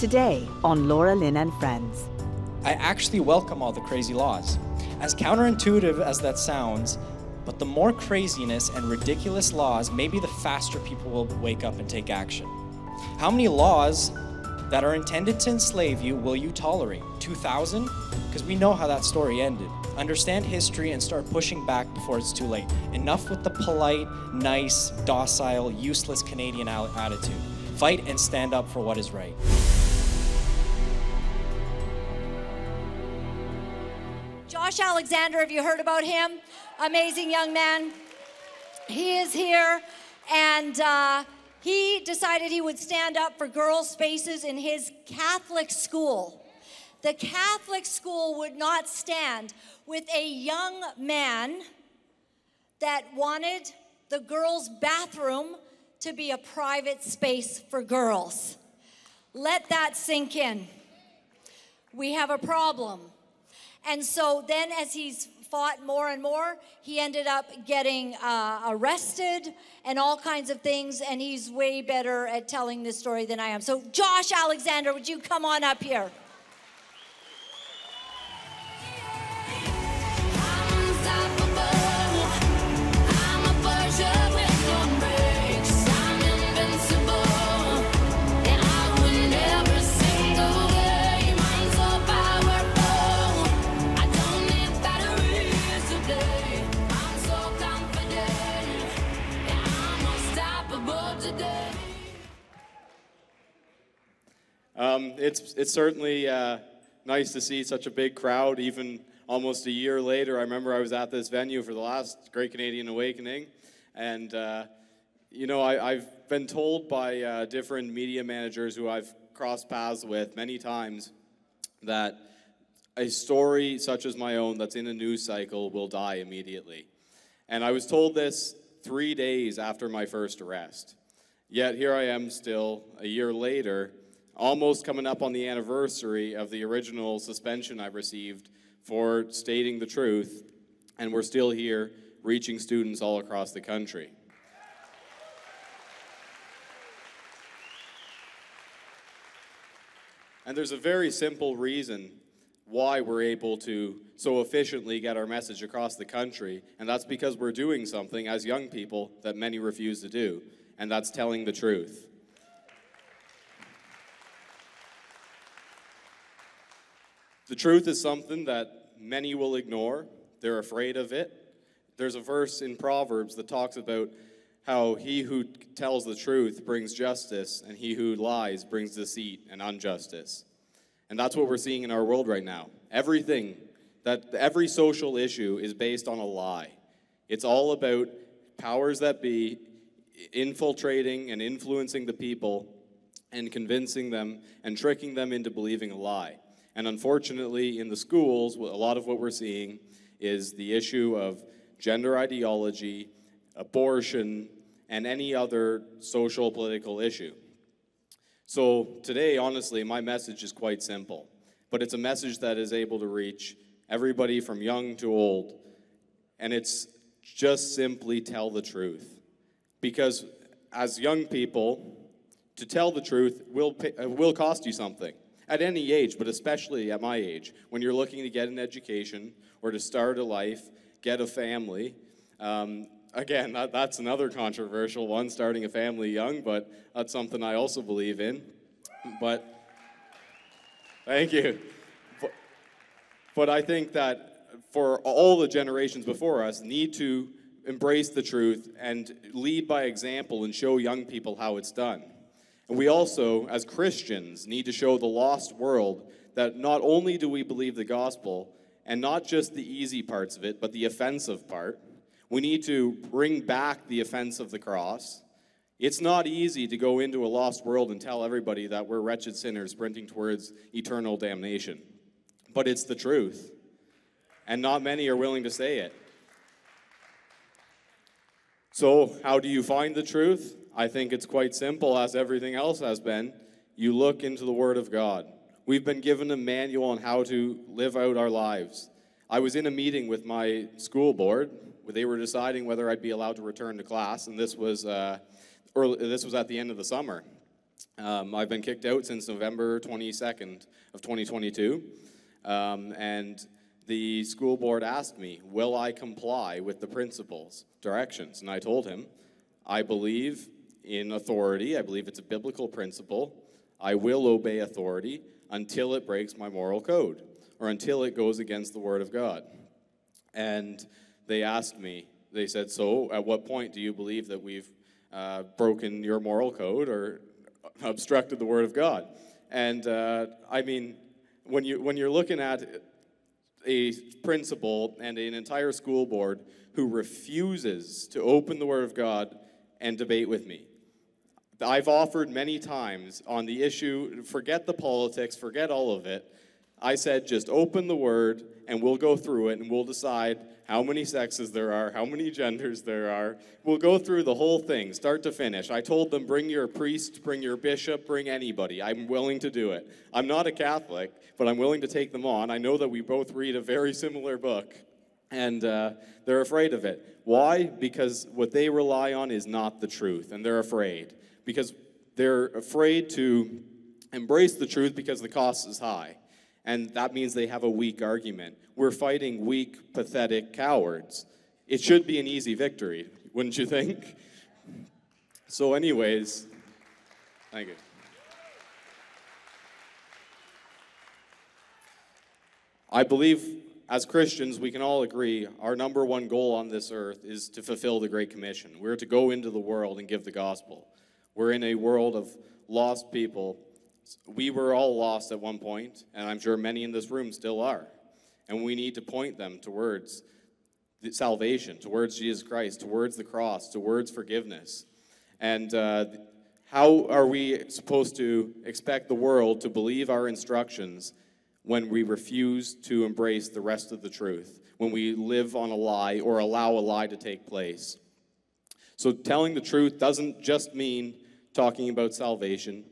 Today on Laura Lynn and Friends. I actually welcome all the crazy laws. As counterintuitive as that sounds, but the more craziness and ridiculous laws, maybe the faster people will wake up and take action. How many laws that are intended to enslave you will you tolerate? 2,000? Because we know how that story ended. Understand history and start pushing back before it's too late. Enough with the polite, nice, docile, useless Canadian attitude. Fight and stand up for what is right. Josh Alexander, have you heard about him? Amazing young man. He is here, and uh, he decided he would stand up for girls' spaces in his Catholic school. The Catholic school would not stand with a young man that wanted the girls' bathroom to be a private space for girls. Let that sink in. We have a problem. And so then, as he's fought more and more, he ended up getting uh, arrested and all kinds of things. And he's way better at telling this story than I am. So, Josh Alexander, would you come on up here? Um, it's it's certainly uh, nice to see such a big crowd, even almost a year later. I remember I was at this venue for the last Great Canadian Awakening, and uh, you know I, have been told by uh, different media managers who I've crossed paths with many times that a story such as my own that's in a news cycle will die immediately. And I was told this three days after my first arrest. Yet here I am still, a year later, almost coming up on the anniversary of the original suspension I received for stating the truth, and we're still here reaching students all across the country. And there's a very simple reason why we're able to so efficiently get our message across the country, and that's because we're doing something as young people that many refuse to do, and that's telling the truth. The truth is something that many will ignore, they're afraid of it. There's a verse in Proverbs that talks about how he who tells the truth brings justice, and he who lies brings deceit and injustice. And that's what we're seeing in our world right now. Everything, that every social issue is based on a lie. It's all about powers that be infiltrating and influencing the people and convincing them and tricking them into believing a lie. And unfortunately, in the schools, a lot of what we're seeing is the issue of gender ideology, abortion, and any other social political issue. So today, honestly, my message is quite simple, but it's a message that is able to reach everybody from young to old. And it's just simply tell the truth. Because as young people, to tell the truth will, pay, uh, will cost you something at any age, but especially at my age, when you're looking to get an education or to start a life, get a family. Um, again, that, that's another controversial one, starting a family young, but that's something I also believe in. But thank you. But, but I think that for all the generations before us need to embrace the truth and lead by example and show young people how it's done. And we also, as Christians, need to show the lost world that not only do we believe the gospel, and not just the easy parts of it, but the offensive part. We need to bring back the offense of the cross. It's not easy to go into a lost world and tell everybody that we're wretched sinners sprinting towards eternal damnation. But it's the truth. And not many are willing to say it. So, how do you find the truth? I think it's quite simple, as everything else has been. You look into the Word of God. We've been given a manual on how to live out our lives. I was in a meeting with my school board where they were deciding whether I'd be allowed to return to class, and this was, uh, early, this was at the end of the summer. Um, I've been kicked out since November 22nd of 2022. Um, and the school board asked me, Will I comply with the principal's directions? And I told him, I believe in authority. I believe it's a biblical principle. I will obey authority until it breaks my moral code or until it goes against the Word of God. And they asked me, they said, So at what point do you believe that we've uh, broken your moral code or obstructed the Word of God? And uh, I mean, when, you, when you're looking at a principal and an entire school board who refuses to open the Word of God and debate with me, I've offered many times on the issue, forget the politics, forget all of it. I said, just open the word and we'll go through it and we'll decide how many sexes there are, how many genders there are. We'll go through the whole thing, start to finish. I told them, bring your priest, bring your bishop, bring anybody. I'm willing to do it. I'm not a Catholic, but I'm willing to take them on. I know that we both read a very similar book and uh, they're afraid of it. Why? Because what they rely on is not the truth, and they're afraid because they're afraid to embrace the truth because the cost is high. And that means they have a weak argument. We're fighting weak, pathetic cowards. It should be an easy victory, wouldn't you think? So, anyways, thank you. I believe as Christians, we can all agree our number one goal on this earth is to fulfill the Great Commission. We're to go into the world and give the gospel. We're in a world of lost people. We were all lost at one point, and I'm sure many in this room still are. And we need to point them towards salvation, towards Jesus Christ, towards the cross, towards forgiveness. And uh, how are we supposed to expect the world to believe our instructions when we refuse to embrace the rest of the truth, when we live on a lie or allow a lie to take place? So, telling the truth doesn't just mean talking about salvation.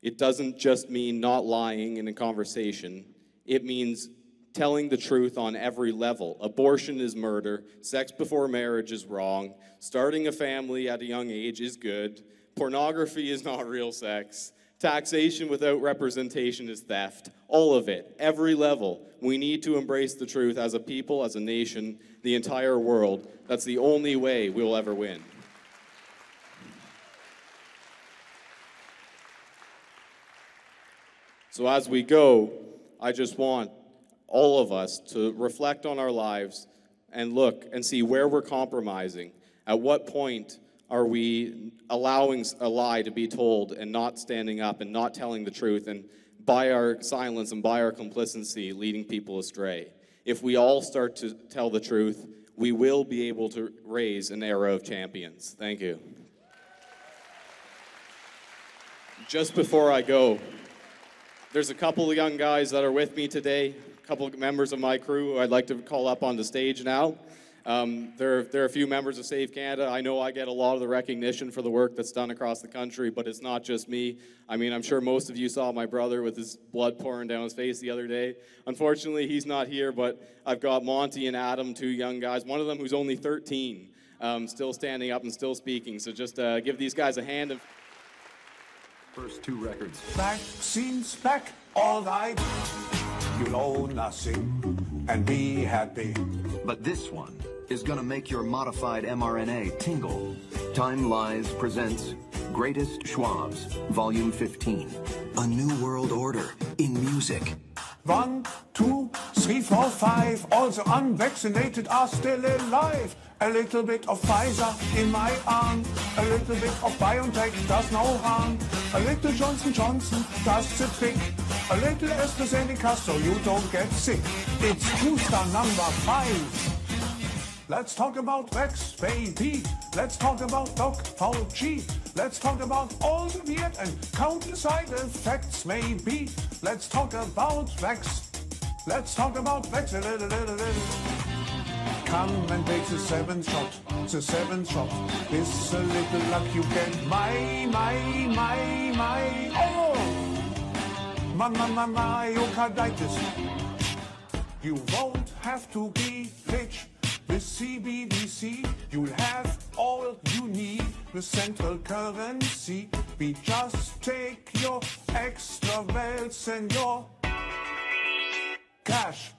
It doesn't just mean not lying in a conversation. It means telling the truth on every level. Abortion is murder. Sex before marriage is wrong. Starting a family at a young age is good. Pornography is not real sex. Taxation without representation is theft. All of it, every level. We need to embrace the truth as a people, as a nation, the entire world. That's the only way we'll ever win. So as we go, I just want all of us to reflect on our lives and look and see where we're compromising. At what point are we allowing a lie to be told and not standing up and not telling the truth and by our silence and by our complicity leading people astray? If we all start to tell the truth, we will be able to raise an era of champions. Thank you. Just before I go, there's a couple of young guys that are with me today, a couple of members of my crew who I'd like to call up on the stage now. Um, there, there are a few members of Save Canada. I know I get a lot of the recognition for the work that's done across the country, but it's not just me. I mean, I'm sure most of you saw my brother with his blood pouring down his face the other day. Unfortunately, he's not here, but I've got Monty and Adam, two young guys, one of them who's only 13, um, still standing up and still speaking. So just uh, give these guys a hand. Of- First two records. Vaccines back, all right. You know nothing and be happy. But this one is gonna make your modified mRNA tingle. Time Lies presents Greatest Schwabs, Volume 15. A new world order in music. One, two, three, four, five. All the unvaccinated are still alive. A little bit of Pfizer in my arm. A little bit of BioNTech does no harm. A little Johnson Johnson does the trick. A little AstraZeneca so you don't get sick. It's booster number five. Let's talk about Vax, baby. Let's talk about Doc Fauci. Let's talk about all the weird and countless side effects, maybe. Let's talk about Vax. Let's talk about Vax Come and take the seventh shot, the seventh shot. This a little luck you get. My, my, my, my. Oh! My, my, my, myocarditis. You won't have to be rich with CBDC. You'll have all you need with central currency. We just take your extra wealth and your cash.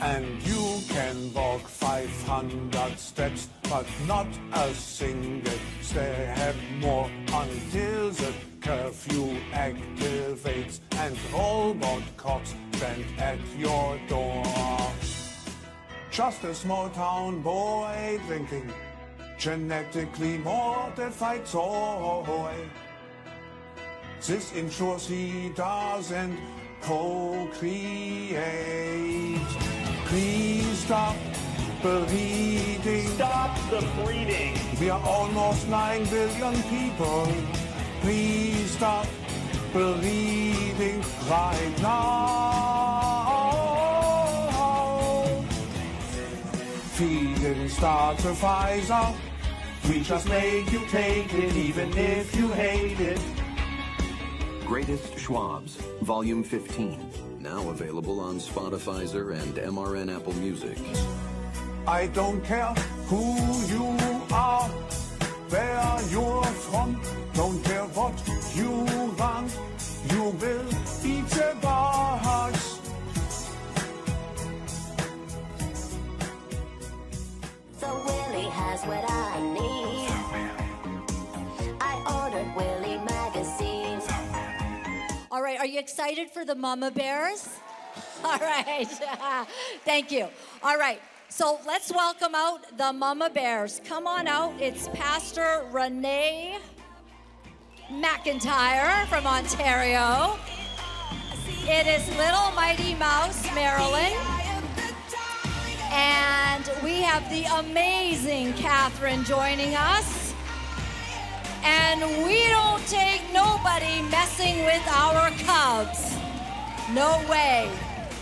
And you can walk 500 steps, but not a single step more until the curfew activates and robot cops stand at your door. Just a small town boy drinking genetically modified soy. This ensures he doesn't procreate. Please stop bleeding. Stop the bleeding. We are almost 9 billion people. Please stop bleeding right now. Feeding starts a Pfizer. We just make you take it even if you hate it. Greatest Schwabs, Volume 15. Now available on Spotify and MRN Apple Music. I don't care who you are, where you're from, don't care what you want, you will beat the gods. So Willie has what I need. All right, are you excited for the mama bears? All right, thank you. All right, so let's welcome out the mama bears. Come on out. It's Pastor Rene McIntyre from Ontario. It is Little Mighty Mouse, Marilyn. And we have the amazing Catherine joining us. And we don't take nobody messing with our cubs. No way.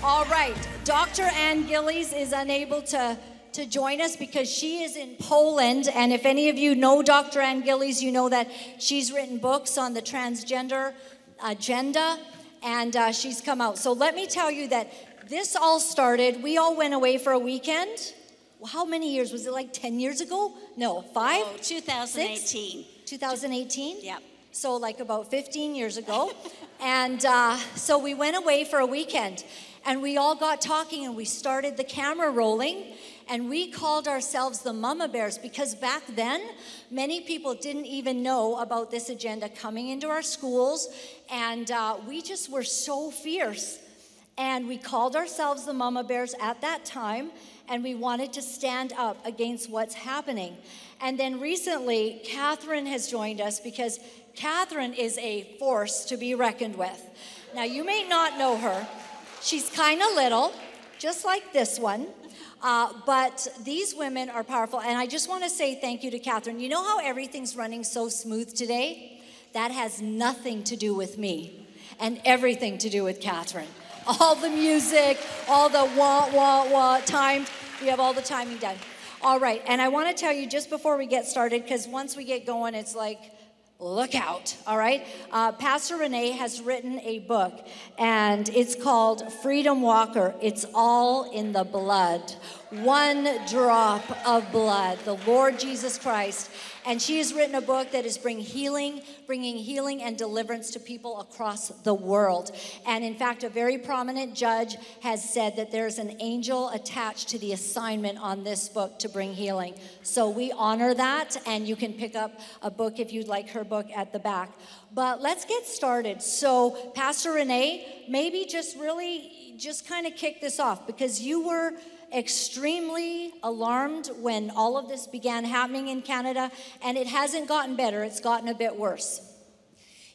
All right. Dr. Ann Gillies is unable to, to join us because she is in Poland. And if any of you know Dr. Ann Gillies, you know that she's written books on the transgender agenda and uh, she's come out. So let me tell you that this all started, we all went away for a weekend. How many years? Was it like 10 years ago? No, five? Oh, 2018. 2018? Yep. So, like about 15 years ago. and uh, so we went away for a weekend and we all got talking and we started the camera rolling and we called ourselves the Mumma Bears because back then many people didn't even know about this agenda coming into our schools and uh, we just were so fierce. And we called ourselves the Mumma Bears at that time, and we wanted to stand up against what's happening. And then recently, Catherine has joined us because Catherine is a force to be reckoned with. Now, you may not know her. She's kind of little, just like this one. Uh, but these women are powerful. And I just want to say thank you to Catherine. You know how everything's running so smooth today? That has nothing to do with me and everything to do with Catherine. All the music, all the wah, wah, wah timed. We have all the timing done. All right. And I want to tell you just before we get started, because once we get going, it's like, look out, all right? Uh, Pastor Rene has written a book, and it's called Freedom Walker. It's all in the blood. One drop of blood, the Lord Jesus Christ. And she has written a book that is bring healing, bringing healing and deliverance to people across the world. And in fact, a very prominent judge has said that there's an angel attached to the assignment on this book to bring healing. So we honor that, and you can pick up a book if you'd like her book at the back. But let's get started. So, Pastor Rene, maybe just really just kind of kick this off because you were extremely alarmed when all of this began happening in Canada, and it hasn't gotten better, it's gotten a bit worse.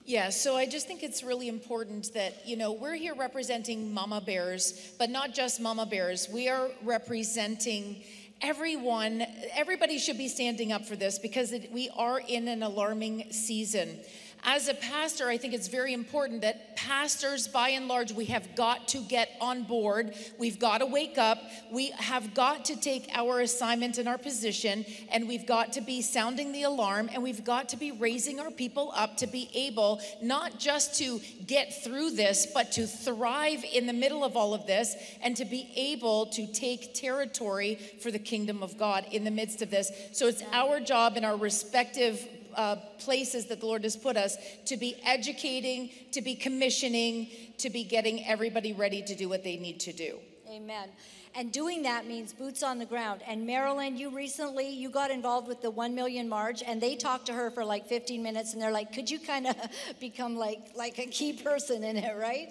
Yeah, so I just think it's really important that, you know, we're here representing mama bears, but not just mama bears. We are representing everyone. Everybody should be standing up for this because it, we are in an alarming season as a pastor, I think it's very important that pastors, by and large, we have got to get on board. We've got to wake up. We have got to take our assignment and our position, and we've got to be sounding the alarm, and we've got to be raising our people up to be able not just to get through this, but to thrive in the middle of all of this, and to be able to take territory for the kingdom of God in the midst of this. So it's our job in our respective uh, places that the Lord has put us to be educating, to be commissioning, to be getting everybody ready to do what they need to do. Amen. And doing that means boots on the ground. And Marilyn, you recently you got involved with the 1 million march and they talked to her for like 15 minutes and they're like, "Could you kind of become like like a key person in it, right?"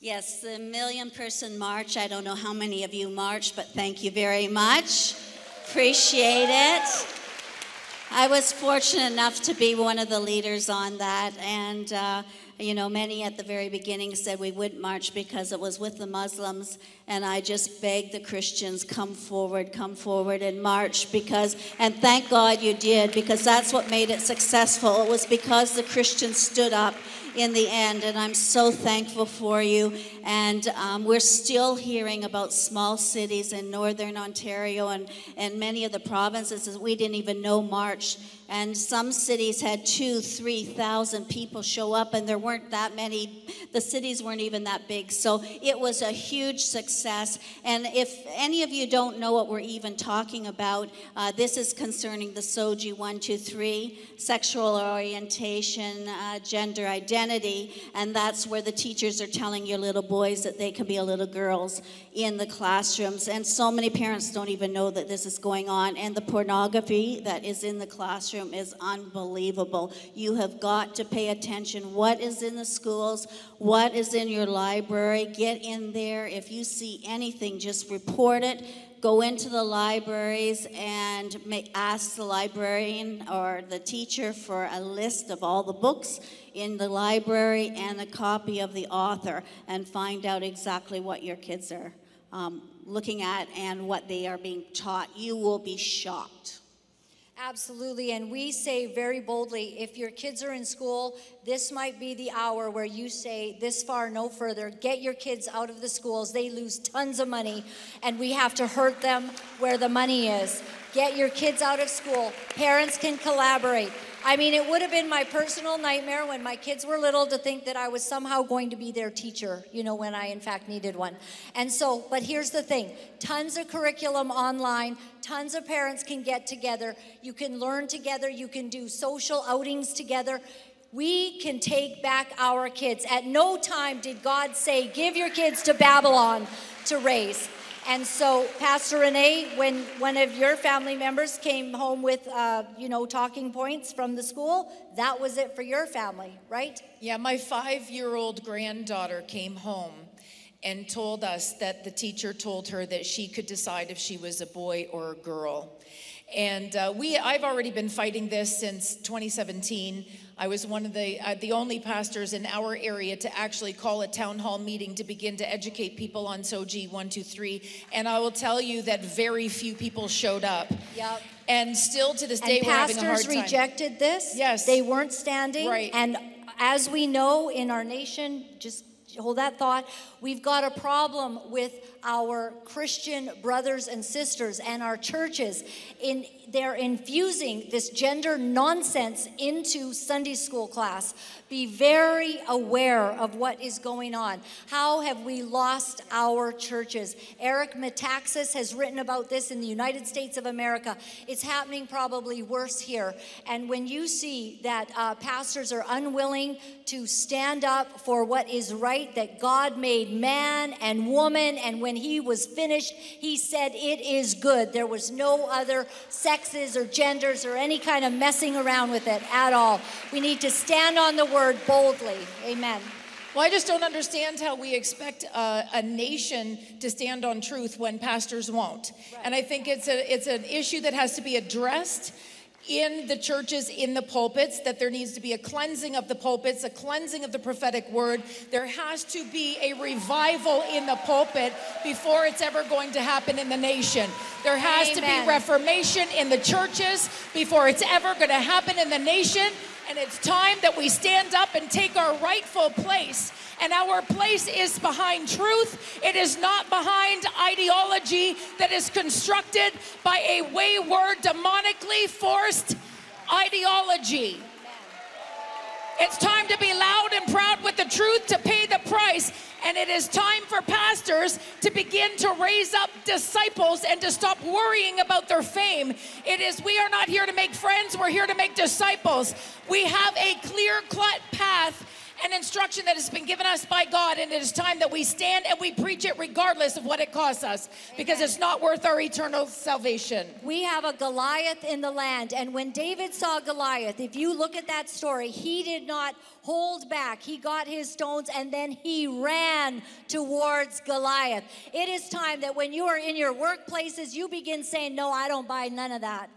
Yes, the Million Person March. I don't know how many of you marched, but thank you very much. Appreciate it. I was fortunate enough to be one of the leaders on that, and uh, you know, many at the very beginning said we wouldn't march because it was with the Muslims, and I just begged the Christians, come forward, come forward and march because, and thank God you did because that's what made it successful. It was because the Christians stood up in the end, and I'm so thankful for you. And um, we're still hearing about small cities in northern Ontario and, and many of the provinces that we didn't even know marched. And some cities had two, three thousand people show up, and there weren't that many. The cities weren't even that big, so it was a huge success. And if any of you don't know what we're even talking about, uh, this is concerning the SOGI one, two, three, sexual orientation, uh, gender identity, and that's where the teachers are telling your little boys that they can be little girls in the classrooms. And so many parents don't even know that this is going on. And the pornography that is in the classroom is unbelievable. You have got to pay attention. What is in the schools? What is in your library? Get in there. If you see anything, just report it. Go into the libraries and ask the librarian or the teacher for a list of all the books in the library and a copy of the author and find out exactly what your kids are um, looking at and what they are being taught. You will be shocked. Absolutely. And we say very boldly if your kids are in school, this might be the hour where you say, this far, no further. Get your kids out of the schools. They lose tons of money, and we have to hurt them where the money is. Get your kids out of school. Parents can collaborate. I mean, it would have been my personal nightmare when my kids were little to think that I was somehow going to be their teacher, you know, when I in fact needed one. And so, but here's the thing tons of curriculum online, tons of parents can get together. You can learn together, you can do social outings together. We can take back our kids. At no time did God say, Give your kids to Babylon to raise. And so, Pastor Rene, when one of your family members came home with, uh, you know, talking points from the school, that was it for your family, right? Yeah, my five year old granddaughter came home and told us that the teacher told her that she could decide if she was a boy or a girl. And uh, we, I've already been fighting this since 2017. I was one of the uh, the only pastors in our area to actually call a town hall meeting to begin to educate people on two three. And I will tell you that very few people showed up. Yep. And still to this day, and we're having a hard pastors time. rejected this. Yes. They weren't standing. Right. And as we know in our nation, just hold that thought, we've got a problem with our Christian brothers and sisters and our churches. In they're infusing this gender nonsense into Sunday school class. Be very aware of what is going on. How have we lost our churches? Eric Metaxas has written about this in the United States of America. It's happening probably worse here. And when you see that uh, pastors are unwilling to stand up for what is right, that God made man and woman, and when he was finished, he said, It is good. There was no other sexes or genders or any kind of messing around with it at all. We need to stand on the word boldly. Amen. Well, I just don't understand how we expect uh, a nation to stand on truth when pastors won't. And I think it's a it's an issue that has to be addressed in the churches, in the pulpits, that there needs to be a cleansing of the pulpits, a cleansing of the prophetic word. There has to be a revival in the pulpit before it's ever going to happen in the nation. There has to be reformation in the churches before it's ever going to happen in the nation. And it's time that we stand up and take our rightful place. And our place is behind truth. It is not behind ideology that is constructed by a wayward, demonically forced ideology. It's time to be loud and proud with the truth, to pay the price, And it is time for pastors to begin to raise up disciples and to stop worrying about their fame. It is, we are not here to make friends, we're here to make disciples. We have a clear cut path and instruction that has been given us by God, and it is time that we stand and we preach it regardless of what it costs us, because it's not worth our eternal salvation. We have a Goliath in the land. And when David saw Goliath, if you look at that story, he did not hold back. He got his stones and then he ran towards Goliath. It is time that when you are in your workplaces, you begin saying, No, I don't buy none of that.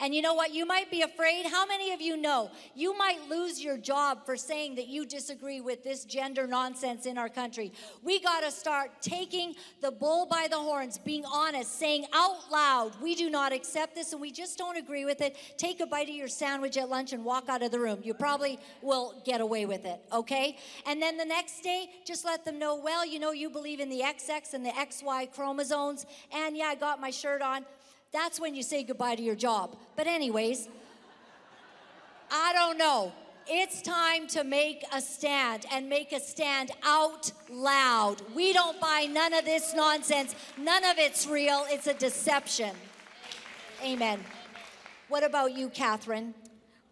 And you know what? You might be afraid. How many of you know you might lose your job for saying that you disagree with this gender nonsense in our country? We got to start taking the bull by the horns, being honest, saying out loud, we do not accept this and we just don't agree with it. Take a bite of your sandwich at lunch and walk out of the room. You probably will get away with it, okay? And then the next day, just let them know, well, you know, you believe in the XX and the XY chromosomes, and yeah, I got my shirt on. That's when you say goodbye to your job. But, anyways, I don't know. It's time to make a stand and make a stand out loud. We don't buy none of this nonsense. None of it's real. It's a deception. Amen. What about you, Catherine?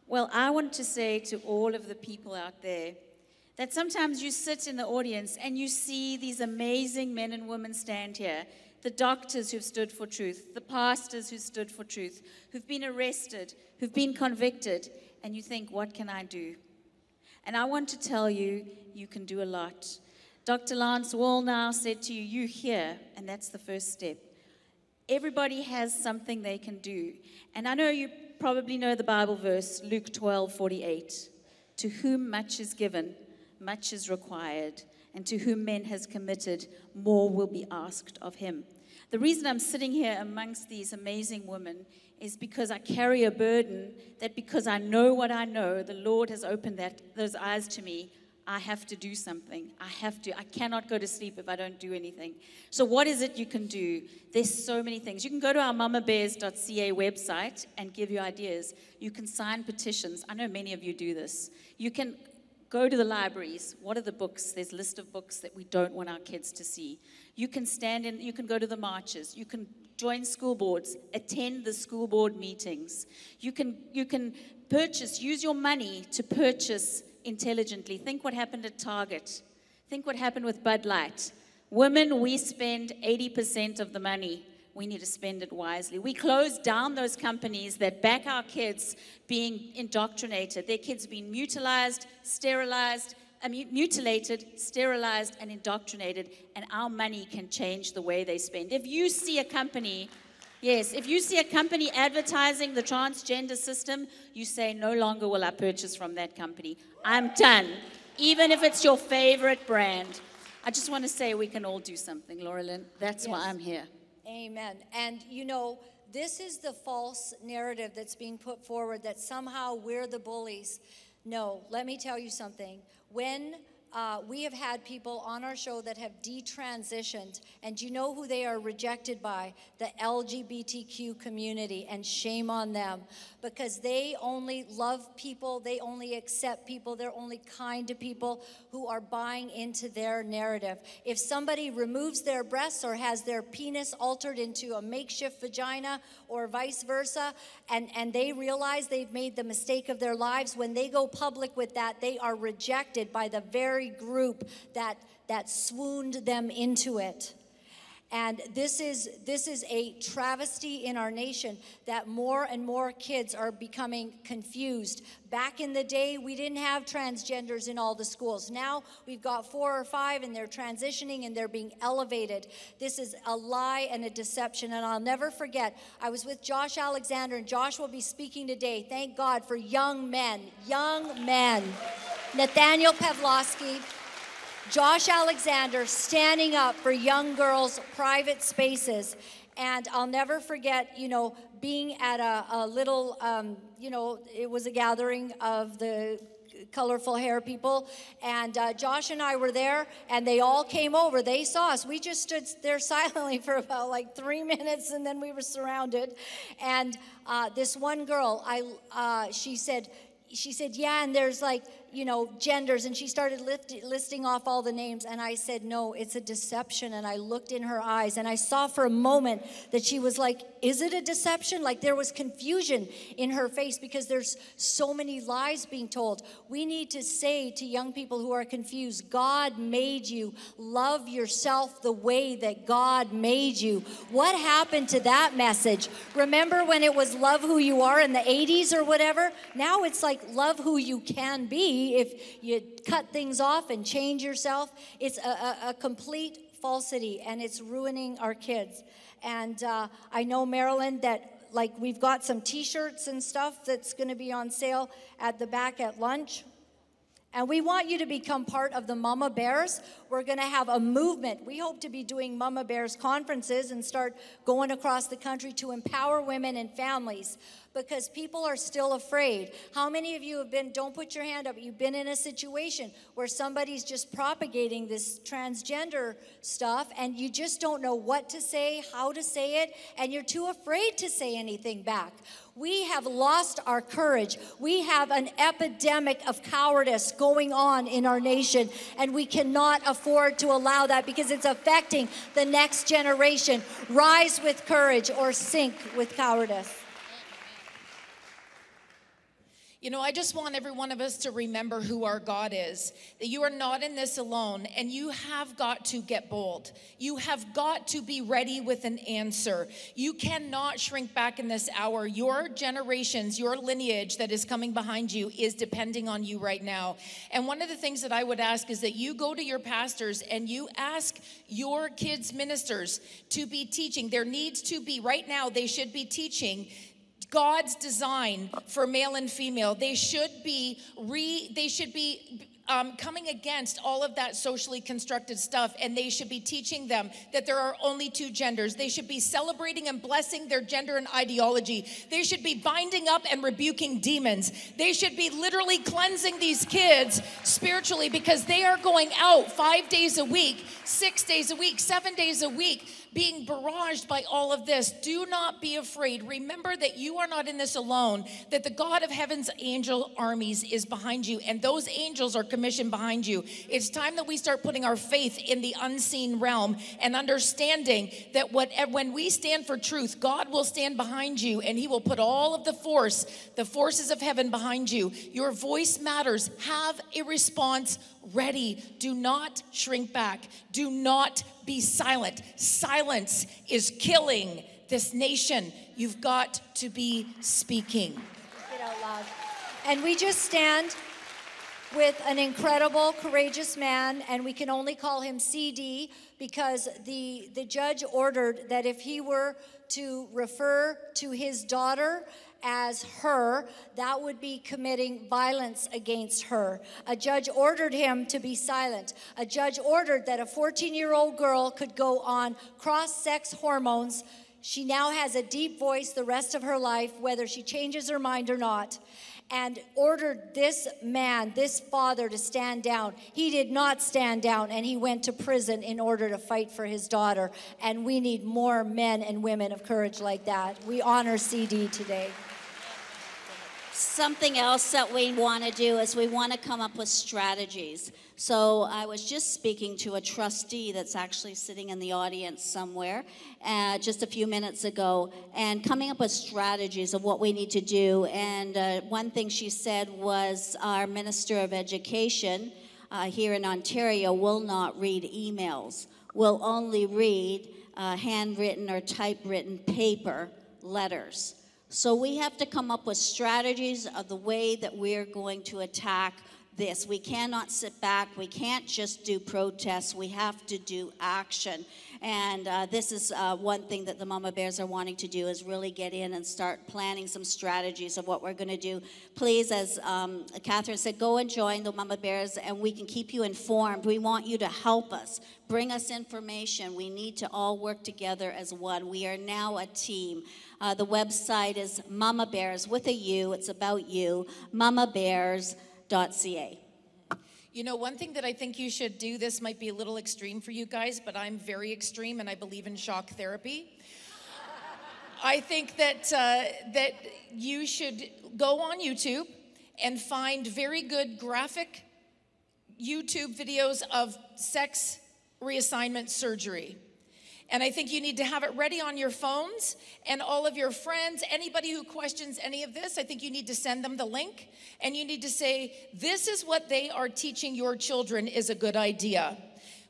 Well, I want to say to all of the people out there that sometimes you sit in the audience and you see these amazing men and women stand here the doctors who've stood for truth, the pastors who stood for truth, who've been arrested, who've been convicted, and you think, what can I do? And I want to tell you, you can do a lot. Dr. Lance Wallnau said to you, You here, and that's the first step. Everybody has something they can do. And I know you probably know the Bible verse, Luke 12 48. To whom much is given, much is required, and to whom men has committed, more will be asked of him. The reason I'm sitting here amongst these amazing women is because I carry a burden that because I know what I know, the Lord has opened that, those eyes to me. I have to do something. I have to. I cannot go to sleep if I don't do anything. So, what is it you can do? There's so many things. You can go to our mummabears.ca website and give you ideas. You can sign petitions. I know many of you do this. You can go to the libraries. What are the books? There's a list of books that we don't want our kids to see. You can stand in, you can go to the marches, you can join school boards, attend the school board meetings. You can, you can purchase, use your money to purchase intelligently. Think what happened at Target. Think what happened with Bud Light. Women, we spend 80% of the money. We need to spend it wisely. We close down those companies that back our kids being indoctrinated, their kids being mutilized, sterilized, uh, mutilated, sterilized, and indoctrinated, and our money can change the way they spend. If you see a company, yes, if you see a company advertising the transgender system, you say, no longer will I purchase from that company. I'm done, even if it's your favorite brand. I just want to say we can all do something, Laura Lynn. That's why I'm here. Amen. And you know, this is the false narrative that's being put forward that somehow we're the bullies. No, let me tell you something. When uh, we have had people on our show that have detransitioned, and you know who they are rejected by? The LGBTQ community, and shame on them because they only love people, they only accept people, they're only kind to people who are buying into their narrative. If somebody removes their breasts or has their penis altered into a makeshift vagina or vice versa, and, and they realize they've made the mistake of their lives, when they go public with that, they are rejected by the very group that, that swooned them into it. And this is this is a travesty in our nation that more and more kids are becoming confused. Back in the day, we didn't have transgenders in all the schools. Now we've got four or five, and they're transitioning and they're being elevated. This is a lie and a deception. And I'll never forget. I was with Josh Alexander, and Josh will be speaking today. Thank God for young men, young men. Nathaniel Pawlowski. Josh Alexander standing up for young girls' private spaces. And I'll never forget, you know, being at a, a little, um, you know, it was a gathering of the colorful hair people. And uh, Josh and I were there, and they all came over. They saw us. We just stood there silently for about like three minutes, and then we were surrounded. And uh, this one girl, I, uh, she said, she said, yeah, and there's like, you know, genders, and she started lift, listing off all the names. And I said, No, it's a deception. And I looked in her eyes, and I saw for a moment that she was like, Is it a deception? Like there was confusion in her face because there's so many lies being told. We need to say to young people who are confused, God made you. Love yourself the way that God made you. What happened to that message? Remember when it was love who you are in the 80s or whatever? Now it's like love who you can be if you cut things off and change yourself. It's a, a, a complete falsity and it's ruining our kids. And uh, I know, Marilyn, that like we've got some t shirts and stuff that's going to be on sale at the back at lunch. And we want you to become part of the Mumma Bears. We're going to have a movement. We hope to be doing Mumma Bears conferences and start going across the country to empower women and families because people are still afraid. How many of you have been, don't put your hand up, you've been in a situation where somebody's just propagating this transgender stuff and you just don't know what to say, how to say it, and you're too afraid to say anything back. We have lost our courage. We have an epidemic of cowardice going on in our nation, and we cannot afford to allow that because it's affecting the next generation. Rise with courage or sink with cowardice. You know, I just want every one of us to remember who our God is, that you are not in this alone, and you have got to get bold. You have got to be ready with an answer. You cannot shrink back in this hour. Your generations, your lineage that is coming behind you is depending on you right now. And one of the things that I would ask is that you go to your pastors and you ask your kids' ministers to be teaching. There needs to be, right now, they should be teaching God's design for male and female. They should be re they should be um, coming against all of that socially constructed stuff, and they should be teaching them that there are only two genders. They should be celebrating and blessing their gender and ideology. They should be binding up and rebuking demons. They should be literally cleansing these kids spiritually because they are going out five days a week, six days a week, seven days a week being barraged by all of this. Do not be afraid. Remember that you are not in this alone, that the God of heaven's angel armies is behind you, and those angels are commissioned behind you. It's time that we start putting our faith in the unseen realm and understanding that what, when we stand for truth, God will stand behind you and He will put all of the force, the forces of heaven behind you. Your voice matters. Have a response ready. Do not shrink back. Do not be silent. Silence is killing this nation. You've got to be speaking. Out loud. And we just stand with an incredible, courageous man, and we can only call him CD because the, the judge ordered that if he were to refer to his daughter as her, that would be committing violence against her. A judge ordered him to be silent. A judge ordered that a 14 year old girl could go on cross sex hormones. She now has a deep voice the rest of her life, whether she changes her mind or not and ordered this man, this father, to stand down. He did not stand down and he went to prison in order to fight for his daughter. And we need more men and women of courage like that. We honor CD today. Something else that we want to do is we want to come up with strategies. So I was just speaking to a trustee that's actually sitting in the audience somewhere uh, just a few minutes ago and coming up with strategies of what we need to do. And uh, one thing she said was our Minister of Education uh, here in Ontario will not read emails, will only read uh, handwritten or typewritten paper letters. So we have to come up with strategies of the way that we're going to attack this. We cannot sit back. We can't just do protests. We have to do action. And uh, this is uh, one thing that the Mumma Bears are wanting to do is really get in and start planning some strategies of what we're going to do. Please, as um, Catherine said, go and join the Mumma Bears and we can keep you informed. We want you to help us. Bring us information. We need to all work together as one. We are now a team. Uh, the website is Mama Bears with a U. It's about you. You know, one thing that I think you should do, this might be a little extreme for you guys, but I'm very extreme and I believe in shock therapy. I think that, uh, that you should go on YouTube and find very good graphic YouTube videos of sex reassignment surgery. And I think you need to have it ready on your phones and all of your friends, anybody who questions any of this, I think you need to send them the link and you need to say, This is what they are teaching your children is a good idea.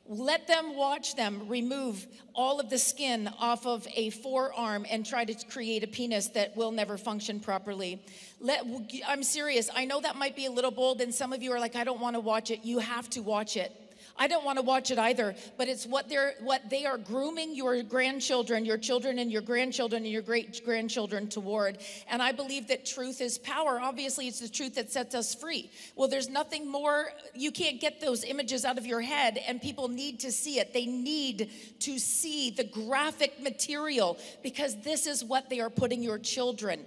Let them watch them remove all of the skin off of a forearm and try to create a penis that will never function properly. Let, I'm serious. I know that might be a little bold, and some of you are like, I don't want to watch it. You have to watch it. I don't want to watch it either, but it's what they're what they are grooming your grandchildren, your children and your grandchildren and your great grandchildren toward. And I believe that truth is power. Obviously, it's the truth that sets us free. Well, there's nothing more you can't get those images out of your head and people need to see it. They need to see the graphic material because this is what they are putting your children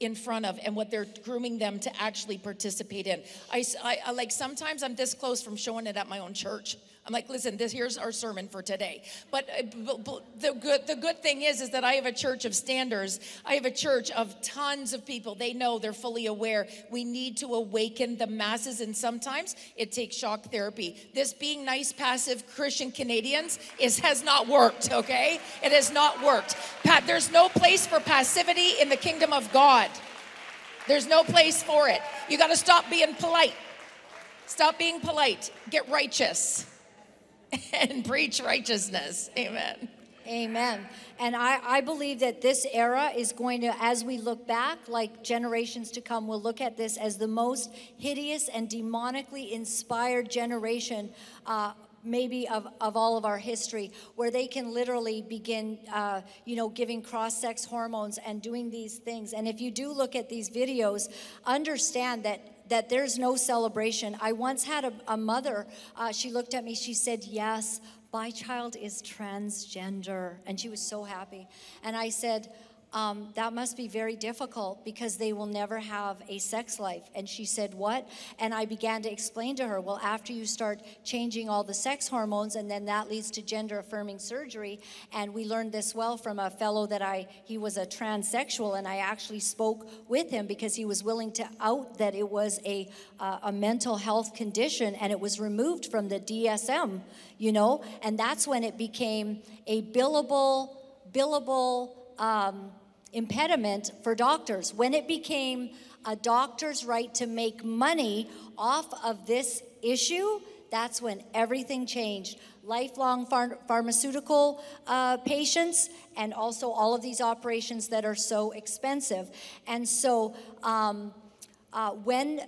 in front of and what they're grooming them to actually participate in. I, I, I, like sometimes I'm this close from showing it at my own church. I'm like, listen, this here's our sermon for today. But, uh, but, but the good the good thing is is that I have a church of standers. I have a church of tons of people. They know they're fully aware. We need to awaken the masses, and sometimes it takes shock therapy. This being nice, passive Christian Canadians is has not worked. Okay, it has not worked. Pat, there's no place for passivity in the kingdom of God. There's no place for it. You got to stop being polite. Stop being polite. Get righteous. and preach righteousness. Amen. Amen. And I, I believe that this era is going to, as we look back, like generations to come, will look at this as the most hideous and demonically inspired generation. Uh, maybe of, of all of our history where they can literally begin uh, you know giving cross-sex hormones and doing these things and if you do look at these videos understand that that there's no celebration. I once had a, a mother, uh, she looked at me, she said, Yes, my child is transgender. And she was so happy. And I said, um, that must be very difficult because they will never have a sex life. And she said, What? And I began to explain to her, Well, after you start changing all the sex hormones, and then that leads to gender affirming surgery. And we learned this well from a fellow that I, he was a transsexual, and I actually spoke with him because he was willing to out that it was a, uh, a mental health condition and it was removed from the DSM, you know? And that's when it became a billable, billable, um, impediment for doctors. When it became a doctor's right to make money off of this issue, that's when everything changed. Lifelong phar- pharmaceutical uh, patients, and also all of these operations that are so expensive. And so, um, uh, when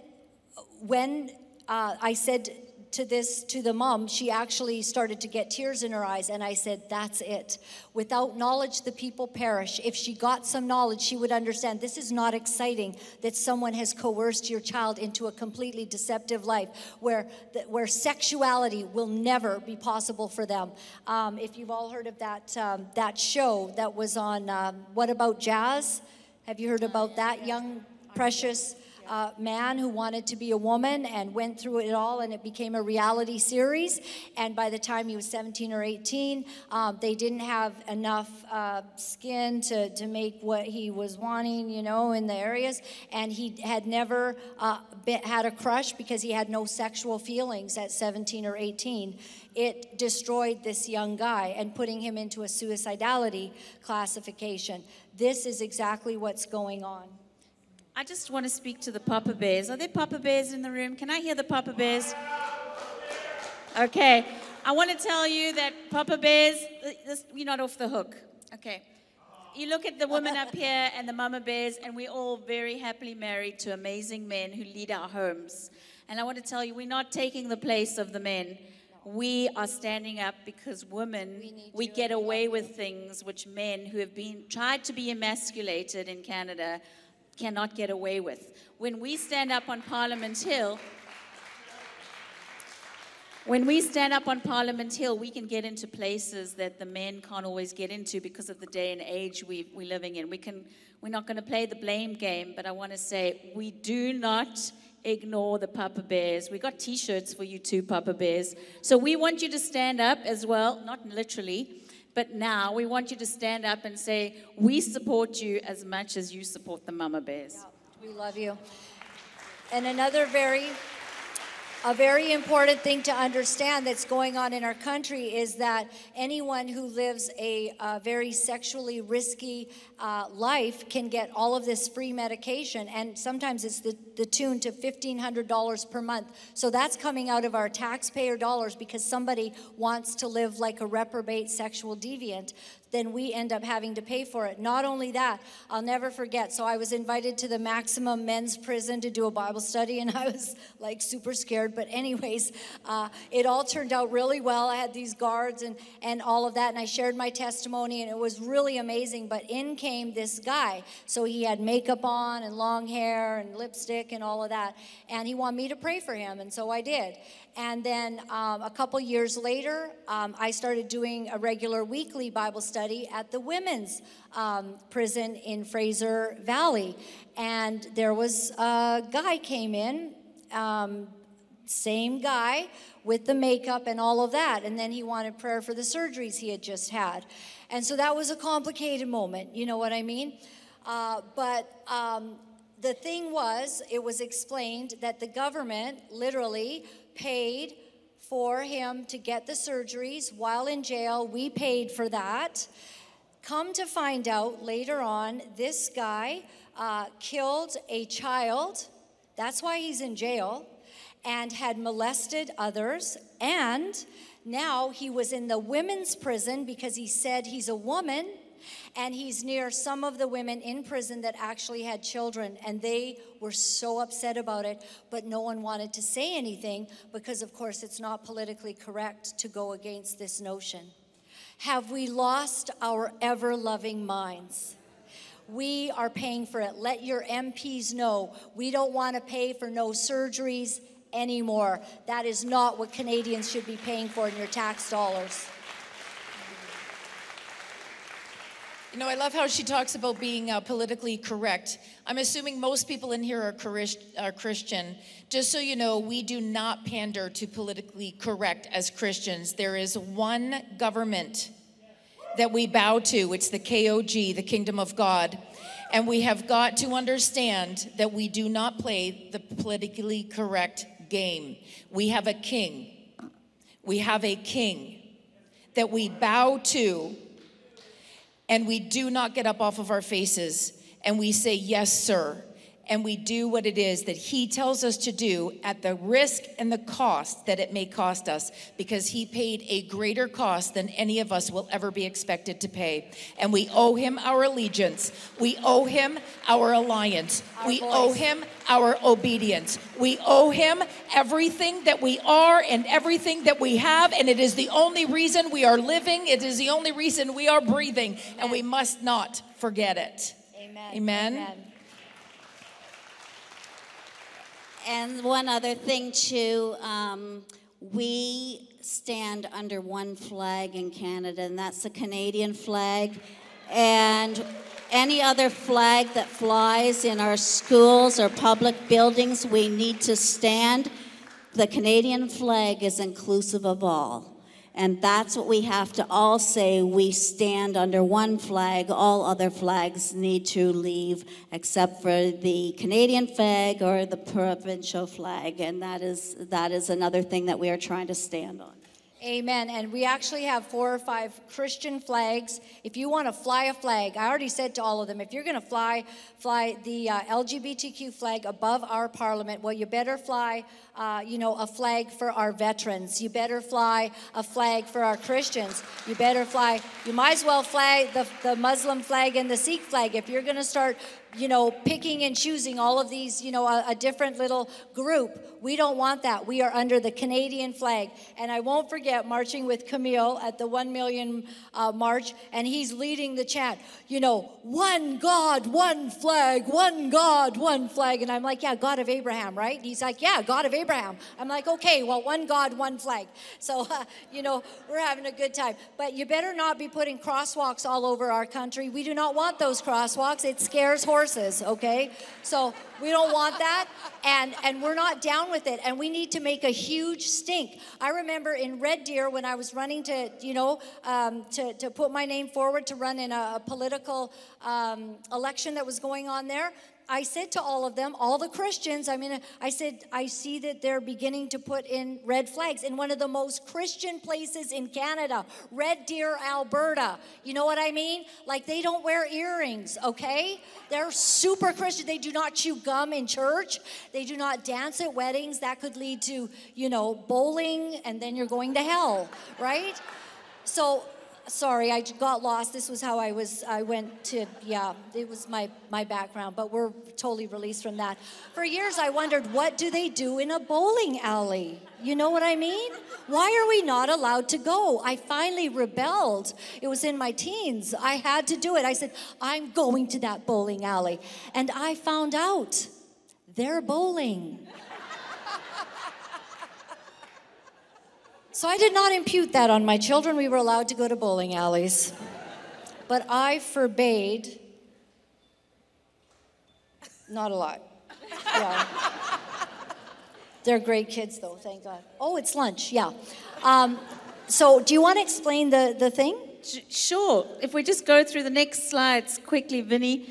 when uh, I said to this to the mom she actually started to get tears in her eyes and i said that's it. Without knowledge the people perish. If she got some knowledge she would understand this is not exciting that someone has coerced your child into a completely deceptive life where where sexuality will never be possible for them. Um, if you've all heard of that um, that show that was on um, what about jazz? Have you heard about that young precious uh, man who wanted to be a woman and went through it all, and it became a reality series. And by the time he was 17 or 18, um, they didn't have enough uh, skin to, to make what he was wanting, you know, in the areas. And he had never uh, been, had a crush because he had no sexual feelings at 17 or 18 it destroyed this young guy and putting him into a suicidality classification. This is exactly what's going on. I just want to speak to the Papa Bears. Are there Papa Bears in the room? Can I hear the Papa Bears? Okay. I want to tell you that Papa Bears, this, you're not off the hook. Okay. You look at the women up here and the Mama Bears, and we're all very happily married to amazing men who lead our homes. And I want to tell you, we're not taking the place of the men. We are standing up because women, we, we get away with things which men who have been tried to be emasculated in Canada cannot get away with. When we stand up on Parliament Hill, when we stand up on Parliament Hill, we can get into places that the men can't always get into because of the day and age we, we're living in. We can, we're not going to play the blame game, but I want to say we do not ignore the Papa Bears. We got t shirts for you too, Papa Bears. So we want you to stand up as well, not literally, but now we want you to stand up and say, We support you as much as you support the Mama Bears. Yeah, we love you. And another very a very important thing to understand that's going on in our country is that anyone who lives a, uh very sexually risky uh, life can get all of this free medication, and sometimes it's the, the tune to $1,500 per month. So that's coming out of our taxpayer dollars because somebody wants to live like a reprobate sexual deviant then we end up having to pay for it. Not only that, I'll never forget. So I was invited to the maximum men's prison to do a Bible study, and I was like super scared. But, anyways, uh, it all turned out really well. I had these guards and, and all of that, and I shared my testimony, and it was really amazing. But in came this guy. So he had makeup on and long hair and lipstick and all of that. And he wanted me to pray for him, and so I did. And then um, a couple years later, um, I started doing a regular weekly Bible study at the women's um, prison in Fraser Valley. And there was a guy came in, um, same guy with the makeup and all of that. And then he wanted prayer for the surgeries he had just had. And so that was a complicated moment, you know what I mean? Uh, but um, the thing was, it was explained that the government literally paid for him to get the surgeries while in jail. We paid for that. Come to find out later on, this guy uh, killed a child. That's why he's in jail and had molested others. And now he was in the women's prison because he said he's a woman and he's near some of the women in prison that actually had children, and they were so upset about it, but no one wanted to say anything because, of course, it's not politically correct to go against this notion. Have we lost our ever loving minds? We are paying for it. Let your MPs know we don't want to pay for no surgeries anymore. That is not what Canadians should be paying for in your tax dollars. You know, I love how she talks about being uh, politically correct. I'm assuming most people in here are, Chris- are Christian. Just so you know, we do not pander to politically correct as Christians. There is one government that we bow to. It's the KOG, the Kingdom of God. And we have got to understand that we do not play the politically correct game. We have a king. We have a king that we bow to and we do not get up off of our faces and we say, Yes, sir. And we do what it is that He tells us to do at the risk and the cost that it may cost us, because He paid a greater cost than any of us will ever be expected to pay. And we owe Him our allegiance. We owe Him our alliance. Our we voice. owe Him our obedience. We owe Him everything that we are and everything that we have. And it is the only reason we are living, it is the only reason we are breathing. And we must not forget it. Amen. Amen. And one other thing, too, um, we stand under one flag in Canada, and that's the Canadian flag. And any other flag that flies in our schools or public buildings, we need to stand. The Canadian flag is inclusive of all. And that's what we have to all say. We stand under one flag. All other flags need to leave except for the Canadian flag or the provincial flag. And that is, that is another thing that we are trying to stand on. Amen. And we actually have four or five Christian flags. If you want to fly a flag, I already said to all of them, if you're going to fly, fly the uh, LGBTQ flag above our parliament, well, you better fly, uh, you know, a flag for our veterans. You better fly a flag for our Christians. You better fly. You might as well fly the, the Muslim flag and the Sikh flag if you're going to start you know, picking and choosing all of these, you know, a, a, different little group. We don't want that. We are under the Canadian flag. And I won't forget marching with Camille at the 1 million uh, march, and he's leading the chant, you know, one God, one flag, one God, one flag. And I'm like, yeah, God of Abraham, right? He's like, yeah, God of Abraham. I'm like, okay, well, one God, one flag. So, uh, you know, we're having a good time. But you better not be putting crosswalks all over our country. We do not want those crosswalks. It scares horses okay? So we don't want that, and, and we're not down with it, and we need to make a huge stink. I remember in Red Deer when I was running to, you know, um, to, to put my name forward to run in a, a political um, election that was going on there, I said to all of them, all the Christians, I mean, I said, I see that they're beginning to put in red flags in one of the most Christian places in Canada, Red Deer, Alberta. You know what I mean? Like they don't wear earrings, okay? They're super Christian. They do not chew gum in church, they do not dance at weddings. That could lead to, you know, bowling, and then you're going to hell, right? So sorry i got lost. This was how i was i went to yeah it was my my background but we're totally released from that. For years i wondered what do they do in a bowling alley? You know what i mean? Why are we not allowed to go? I finally rebelled. It was in my teens. I had to do it. I said i'm going to that bowling alley. And i found out they're bowling So I did not impute that on my children. We were allowed to go to bowling alleys. But I forbade not a lot. Yeah. They're great kids, though, thank God. Oh, it's lunch, yeah. Um, so, do you want to explain the, the thing? Sure. If we just go through the next slides quickly, Vinny.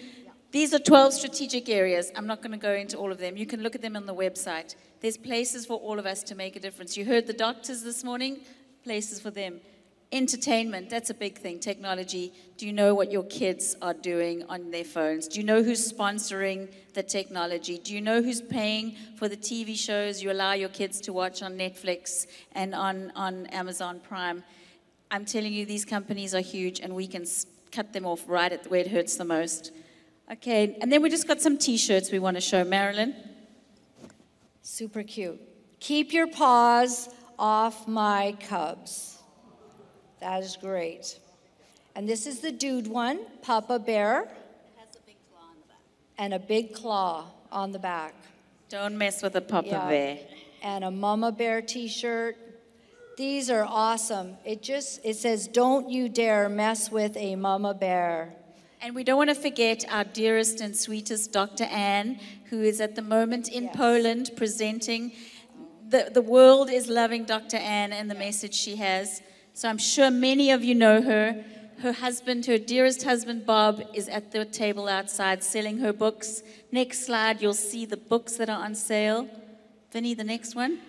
These are 12 strategic areas. I'm not going to go into all of them. You can look at them on the website. There's places for all of us to make a difference. You heard the doctors this morning, places for them. Entertainment, that's a big thing. Technology. Do you know what your kids are doing on their phones? Do you know who's sponsoring the technology? Do you know who's paying for the TV shows you allow your kids to watch on Netflix and on, on Amazon Prime? I'm telling you, these companies are huge and we can cut them off right at where it hurts the most. Okay, and then we just got some t shirts we want to show. Marilyn? Super cute. Keep your paws off my cubs. That is great. And this is the dude one, Papa Bear. It has a big claw on the back. And a big claw on the back. Don't mess with a Papa yeah. Bear. And a Mama Bear t-shirt. These are awesome. It just it says don't you dare mess with a Mama Bear. And we don't want to forget our dearest and sweetest Dr. Ann, who is at the moment in yes. Poland presenting. The, the world is loving Dr. Ann and the message she has. So I'm sure many of you know her. Her husband, her dearest husband, Bob, is at the table outside selling her books. Next slide, you'll see the books that are on sale. Vinny, the next one.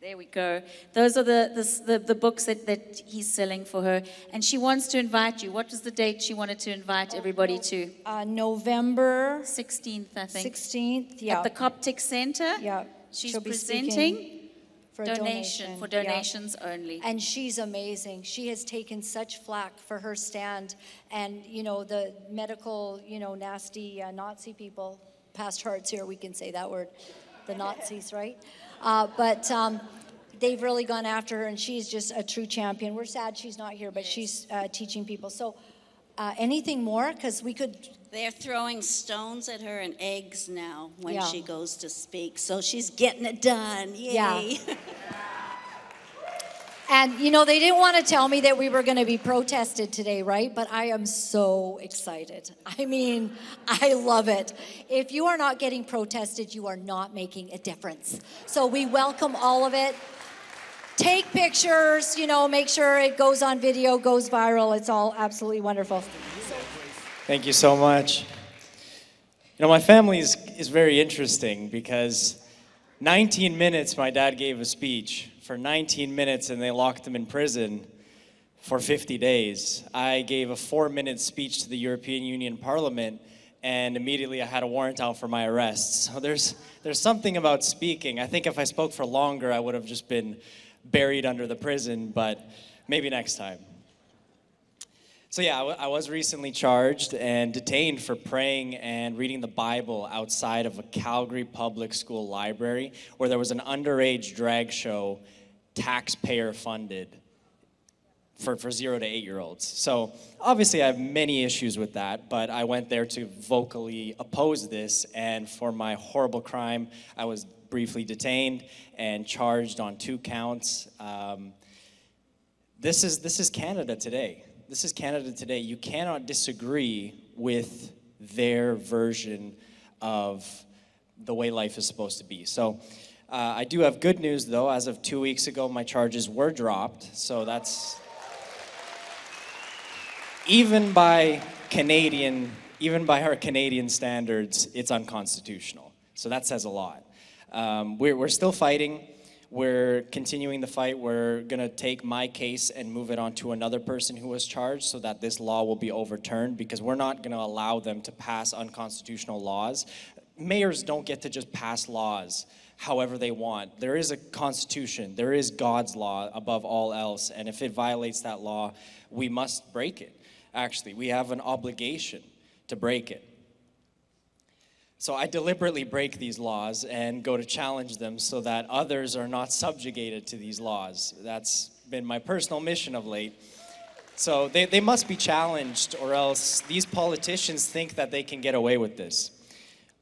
There we go. Those are the, the, the, books that, that he's selling for her. And she wants to invite you. What was the date she wanted to invite everybody to? Uh, November 16th, I think. 16th, yeah. At the Coptic Center? Yeah. She's presenting for donation, donation, for donations yeah. only. And she's amazing. She has taken such flack for her stand. And, you know, the medical, you know, nasty uh, Nazi people, past hearts here, we can say that word. The Nazis, right? Uh, but um, they've really gone after her, and she's just a true champion. We're sad she's not here, but she's uh, teaching people. So, uh, anything more? Because we could. They're throwing stones at her and eggs now when yeah. she goes to speak. So she's getting it done. Yay. Yeah. And you know, they didn't want to tell me that we were going to be protested today, right? But I am so excited. I mean, I love it. If you are not getting protested, you are not making a difference. So we welcome all of it. Take pictures, you know, make sure it goes on video, goes viral. It's all absolutely wonderful. Thank you so much. You know, my family is, is very interesting because 19 minutes my dad gave a speech for 19 minutes and they locked him in prison for 50 days. I gave a four minute speech to the European Union Parliament and immediately I had a warrant out for my arrest. So there's, there's something about speaking. I think if I spoke for longer, I would have just been buried under the prison, but maybe next time. So, yeah, I was recently charged and detained for praying and reading the Bible outside of a Calgary public school library where there was an underage drag show taxpayer funded for, for zero to eight year olds. So obviously, I have many issues with that, but I went there to vocally oppose this, and for my horrible crime, I was briefly detained and charged on two counts. Um, this is this is Canada today. This is Canada today. You cannot disagree with their version of the way life is supposed to be. So uh, I do have good news, though. As of two weeks ago, my charges were dropped. So that's even by Canadian even by our Canadian standards, it's unconstitutional. So that says a lot. Um, we're, we're still fighting. We're continuing the fight. We're going to take my case and move it on to another person who was charged so that this law will be overturned because we're not going to allow them to pass unconstitutional laws. Mayors don't get to just pass laws however they want. There is a constitution, there is God's law above all else, and if it violates that law, we must break it. Actually, we have an obligation to break it. So I deliberately break these laws and go to challenge them so that others are not subjugated to these laws. That's been my personal mission of late. So they, they must be challenged, or else these politicians think that they can get away with this.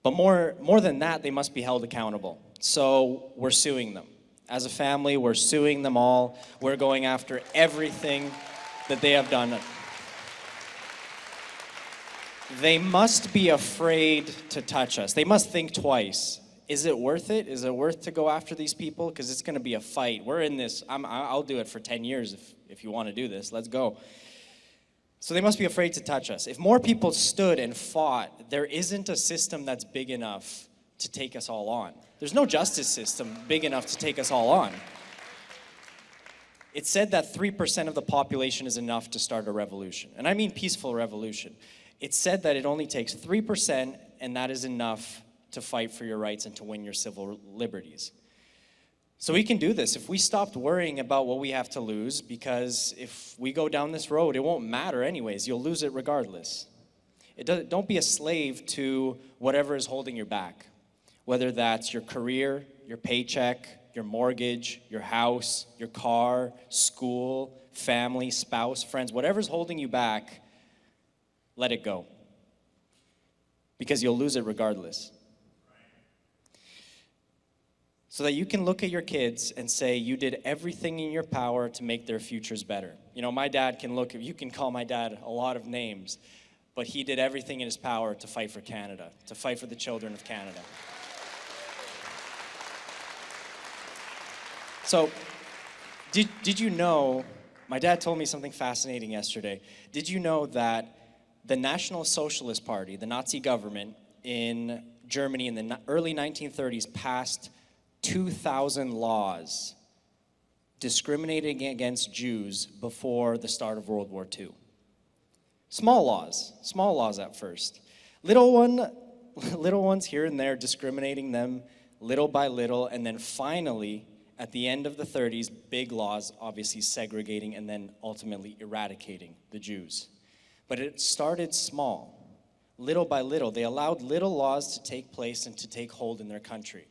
But more, more than that, they must be held accountable. So we're suing them. As a family, we're suing them all. We're going after everything that they have done. They must be afraid to touch us. They must think twice. Is it worth it? Is it worth to go after these people? Because it's going to be a fight. We're in this. I'm, I'll do it for 10 years if, if you want to do this. Let's go. So they must be afraid to touch us. If more people stood and fought, there isn't a system that's big enough to take us all on. There's no justice system big enough to take us all on. It's said that 3% of the population is enough to start a revolution. And I mean peaceful revolution. It's said that it only takes 3%, and that is enough to fight for your rights and to win your civil liberties. So we can do this if we stopped worrying about what we have to lose, because if we go down this road, it won't matter anyways. You'll lose it regardless. It don't be a slave to whatever is holding you back, whether that's your career, your paycheck, your mortgage, your house, your car, school, family, spouse, friends, whatever's holding you back, let it go. Because you'll lose it regardless so that you can look at your kids and say you did everything in your power to make their futures better. You know, my dad can look, you can call my dad a lot of names, but he did everything in his power to fight for Canada, to fight for the children of Canada. So, did, did you know? My dad told me something fascinating yesterday. Did you know that the National Socialist Party, the Nazi government in Germany in the early 1930s, passed 2,000 laws discriminating against Jews before the start of World War II. Small laws, small laws at first. Little one, little ones here and there discriminating them little by little, and then finally, at the end of the 30s, big laws obviously segregating and then ultimately eradicating the Jews. But it started small, little by little. They allowed little laws to take place and to take hold in their country.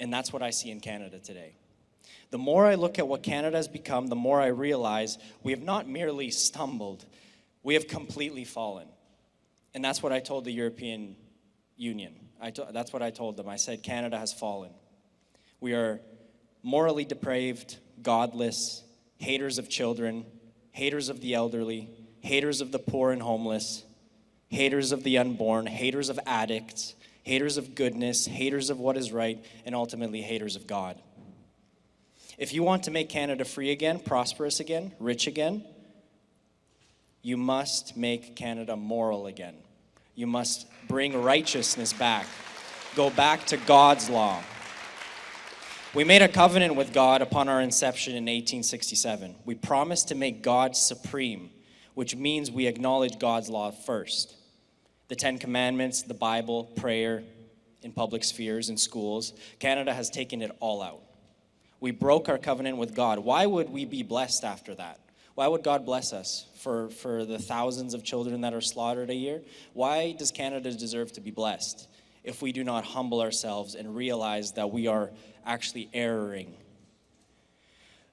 And that's what I see in Canada today. The more I look at what Canada has become, the more I realize we have not merely stumbled, we have completely fallen. And that's what I told the European Union. To, that's what I told them. I said, Canada has fallen. We are morally depraved, godless, haters of children, haters of the elderly, haters of the poor and homeless, haters of the unborn, haters of addicts, haters of goodness, haters of what is right, and ultimately haters of God. If you want to make Canada free again, prosperous again, rich again, you must make Canada moral again. You must bring righteousness back. Go back to God's law. We made a covenant with God upon our inception in 1867. We promised to make God supreme, which means we acknowledge God's law first the Ten Commandments, the Bible, prayer in public spheres, and schools. Canada has taken it all out. We broke our covenant with God. Why would we be blessed after that? Why would God bless us for, for the thousands of children that are slaughtered a year? Why does Canada deserve to be blessed if we do not humble ourselves and realize that we are actually erring?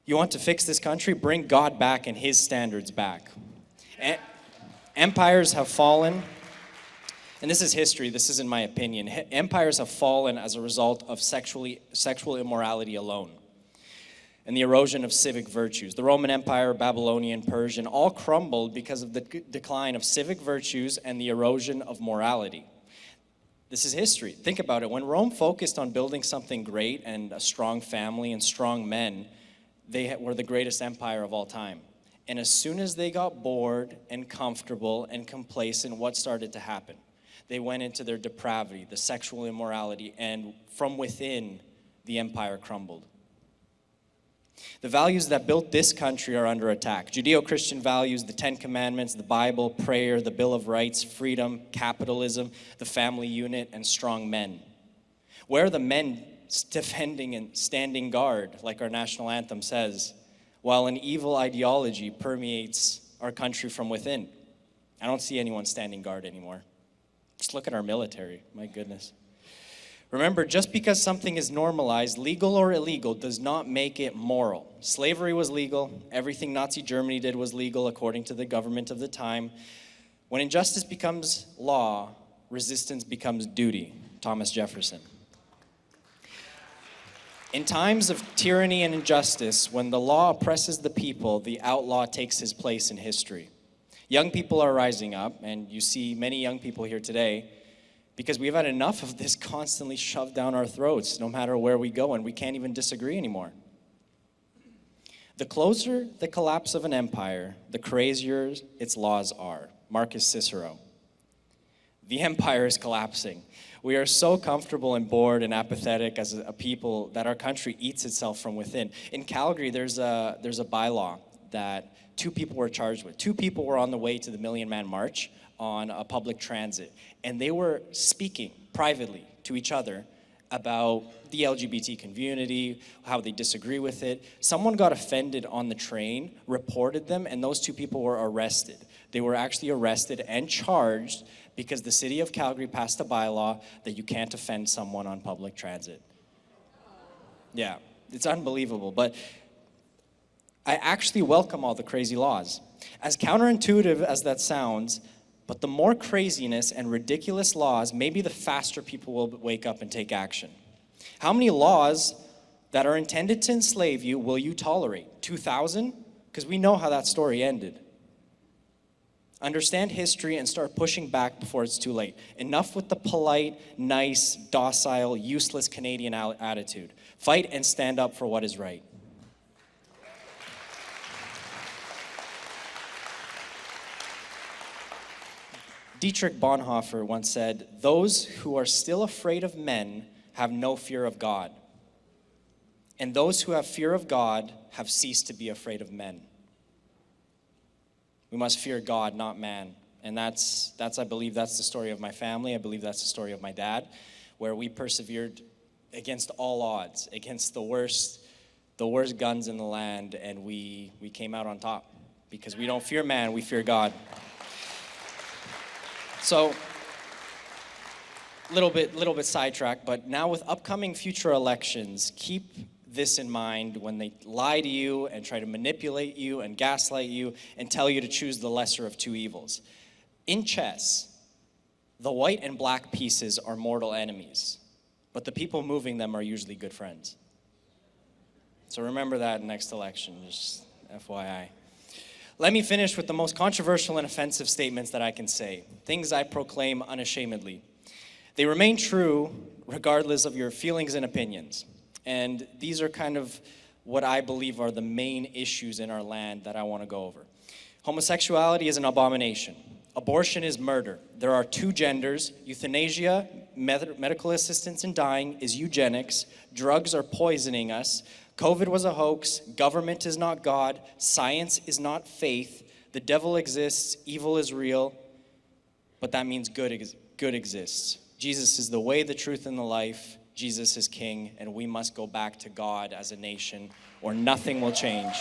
You want to fix this country? Bring God back and His standards back. empires have fallen and this is history, this isn't my opinion. Empires have fallen as a result of sexually, sexual immorality alone and the erosion of civic virtues. The Roman Empire, Babylonian, Persian all crumbled because of the decline of civic virtues and the erosion of morality. This is history. Think about it. When Rome focused on building something great and a strong family and strong men, they were the greatest empire of all time. And as soon as they got bored and comfortable and complacent, what started to happen? They went into their depravity, the sexual immorality, and from within, the empire crumbled. The values that built this country are under attack. Judeo Christian values, the Ten Commandments, the Bible, prayer, the Bill of Rights, freedom, capitalism, the family unit, and strong men. Where are the men defending and standing guard, like our national anthem says, while an evil ideology permeates our country from within? I don't see anyone standing guard anymore. Just look at our military, my goodness. Remember, just because something is normalized, legal or illegal, does not make it moral. Slavery was legal. Everything Nazi Germany did was legal according to the government of the time. When injustice becomes law, resistance becomes duty. Thomas Jefferson. In times of tyranny and injustice, when the law oppresses the people, the outlaw takes his place in history. Young people are rising up, and you see many young people here today because we've had enough of this constantly shoved down our throats, no matter where we go, and we can't even disagree anymore. The closer the collapse of an empire, the crazier its laws are. Marcus Cicero. The empire is collapsing. We are so comfortable and bored and apathetic as a people that our country eats itself from within. In Calgary, there's a, there's a bylaw that two people were charged with. Two people were on the way to the Million Man March on a public transit, and they were speaking privately to each other about the LGBT community, how they disagree with it. Someone got offended on the train, reported them, and those two people were arrested. They were actually arrested and charged because the city of Calgary passed a bylaw that you can't offend someone on public transit. Yeah, it's unbelievable. But I actually welcome all the crazy laws. As counterintuitive as that sounds, but the more craziness and ridiculous laws, maybe the faster people will wake up and take action. How many laws that are intended to enslave you will you tolerate? 2,000? Because we know how that story ended. Understand history and start pushing back before it's too late. Enough with the polite, nice, docile, useless Canadian attitude. Fight and stand up for what is right. Dietrich Bonhoeffer once said, Those who are still afraid of men have no fear of God. And those who have fear of God have ceased to be afraid of men. We must fear God, not man. And that's, that's, I believe, that's the story of my family. I believe that's the story of my dad, where we persevered against all odds, against the worst, the worst guns in the land, and we, we came out on top. Because we don't fear man, we fear God. So, little bit, little bit sidetracked, but now with upcoming future elections, keep this in mind when they lie to you and try to manipulate you and gaslight you and tell you to choose the lesser of two evils. In chess, the white and black pieces are mortal enemies, but the people moving them are usually good friends. So remember that next election, just FYI. Let me finish with the most controversial and offensive statements that I can say, things I proclaim unashamedly. They remain true regardless of your feelings and opinions. And these are kind of what I believe are the main issues in our land that I want to go over. Homosexuality is an abomination. Abortion is murder. There are two genders. Euthanasia, med- medical assistance in dying, is eugenics. Drugs are poisoning us. COVID was a hoax. Government is not God. Science is not faith. The devil exists. Evil is real. But that means good, ex- good exists. Jesus is the way, the truth, and the life. Jesus is king, and we must go back to God as a nation, or nothing will change.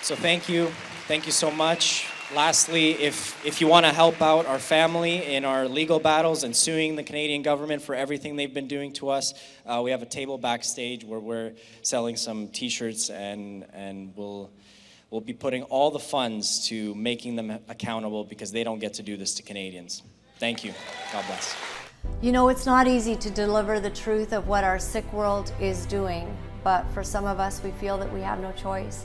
So, thank you. Thank you so much. Lastly, if, if you want to help out our family in our legal battles and suing the Canadian government for everything they've been doing to us, uh, we have a table backstage where we're selling some t shirts and, and we'll, we'll be putting all the funds to making them accountable because they don't get to do this to Canadians. Thank you. God bless. You know, it's not easy to deliver the truth of what our sick world is doing, but for some of us, we feel that we have no choice.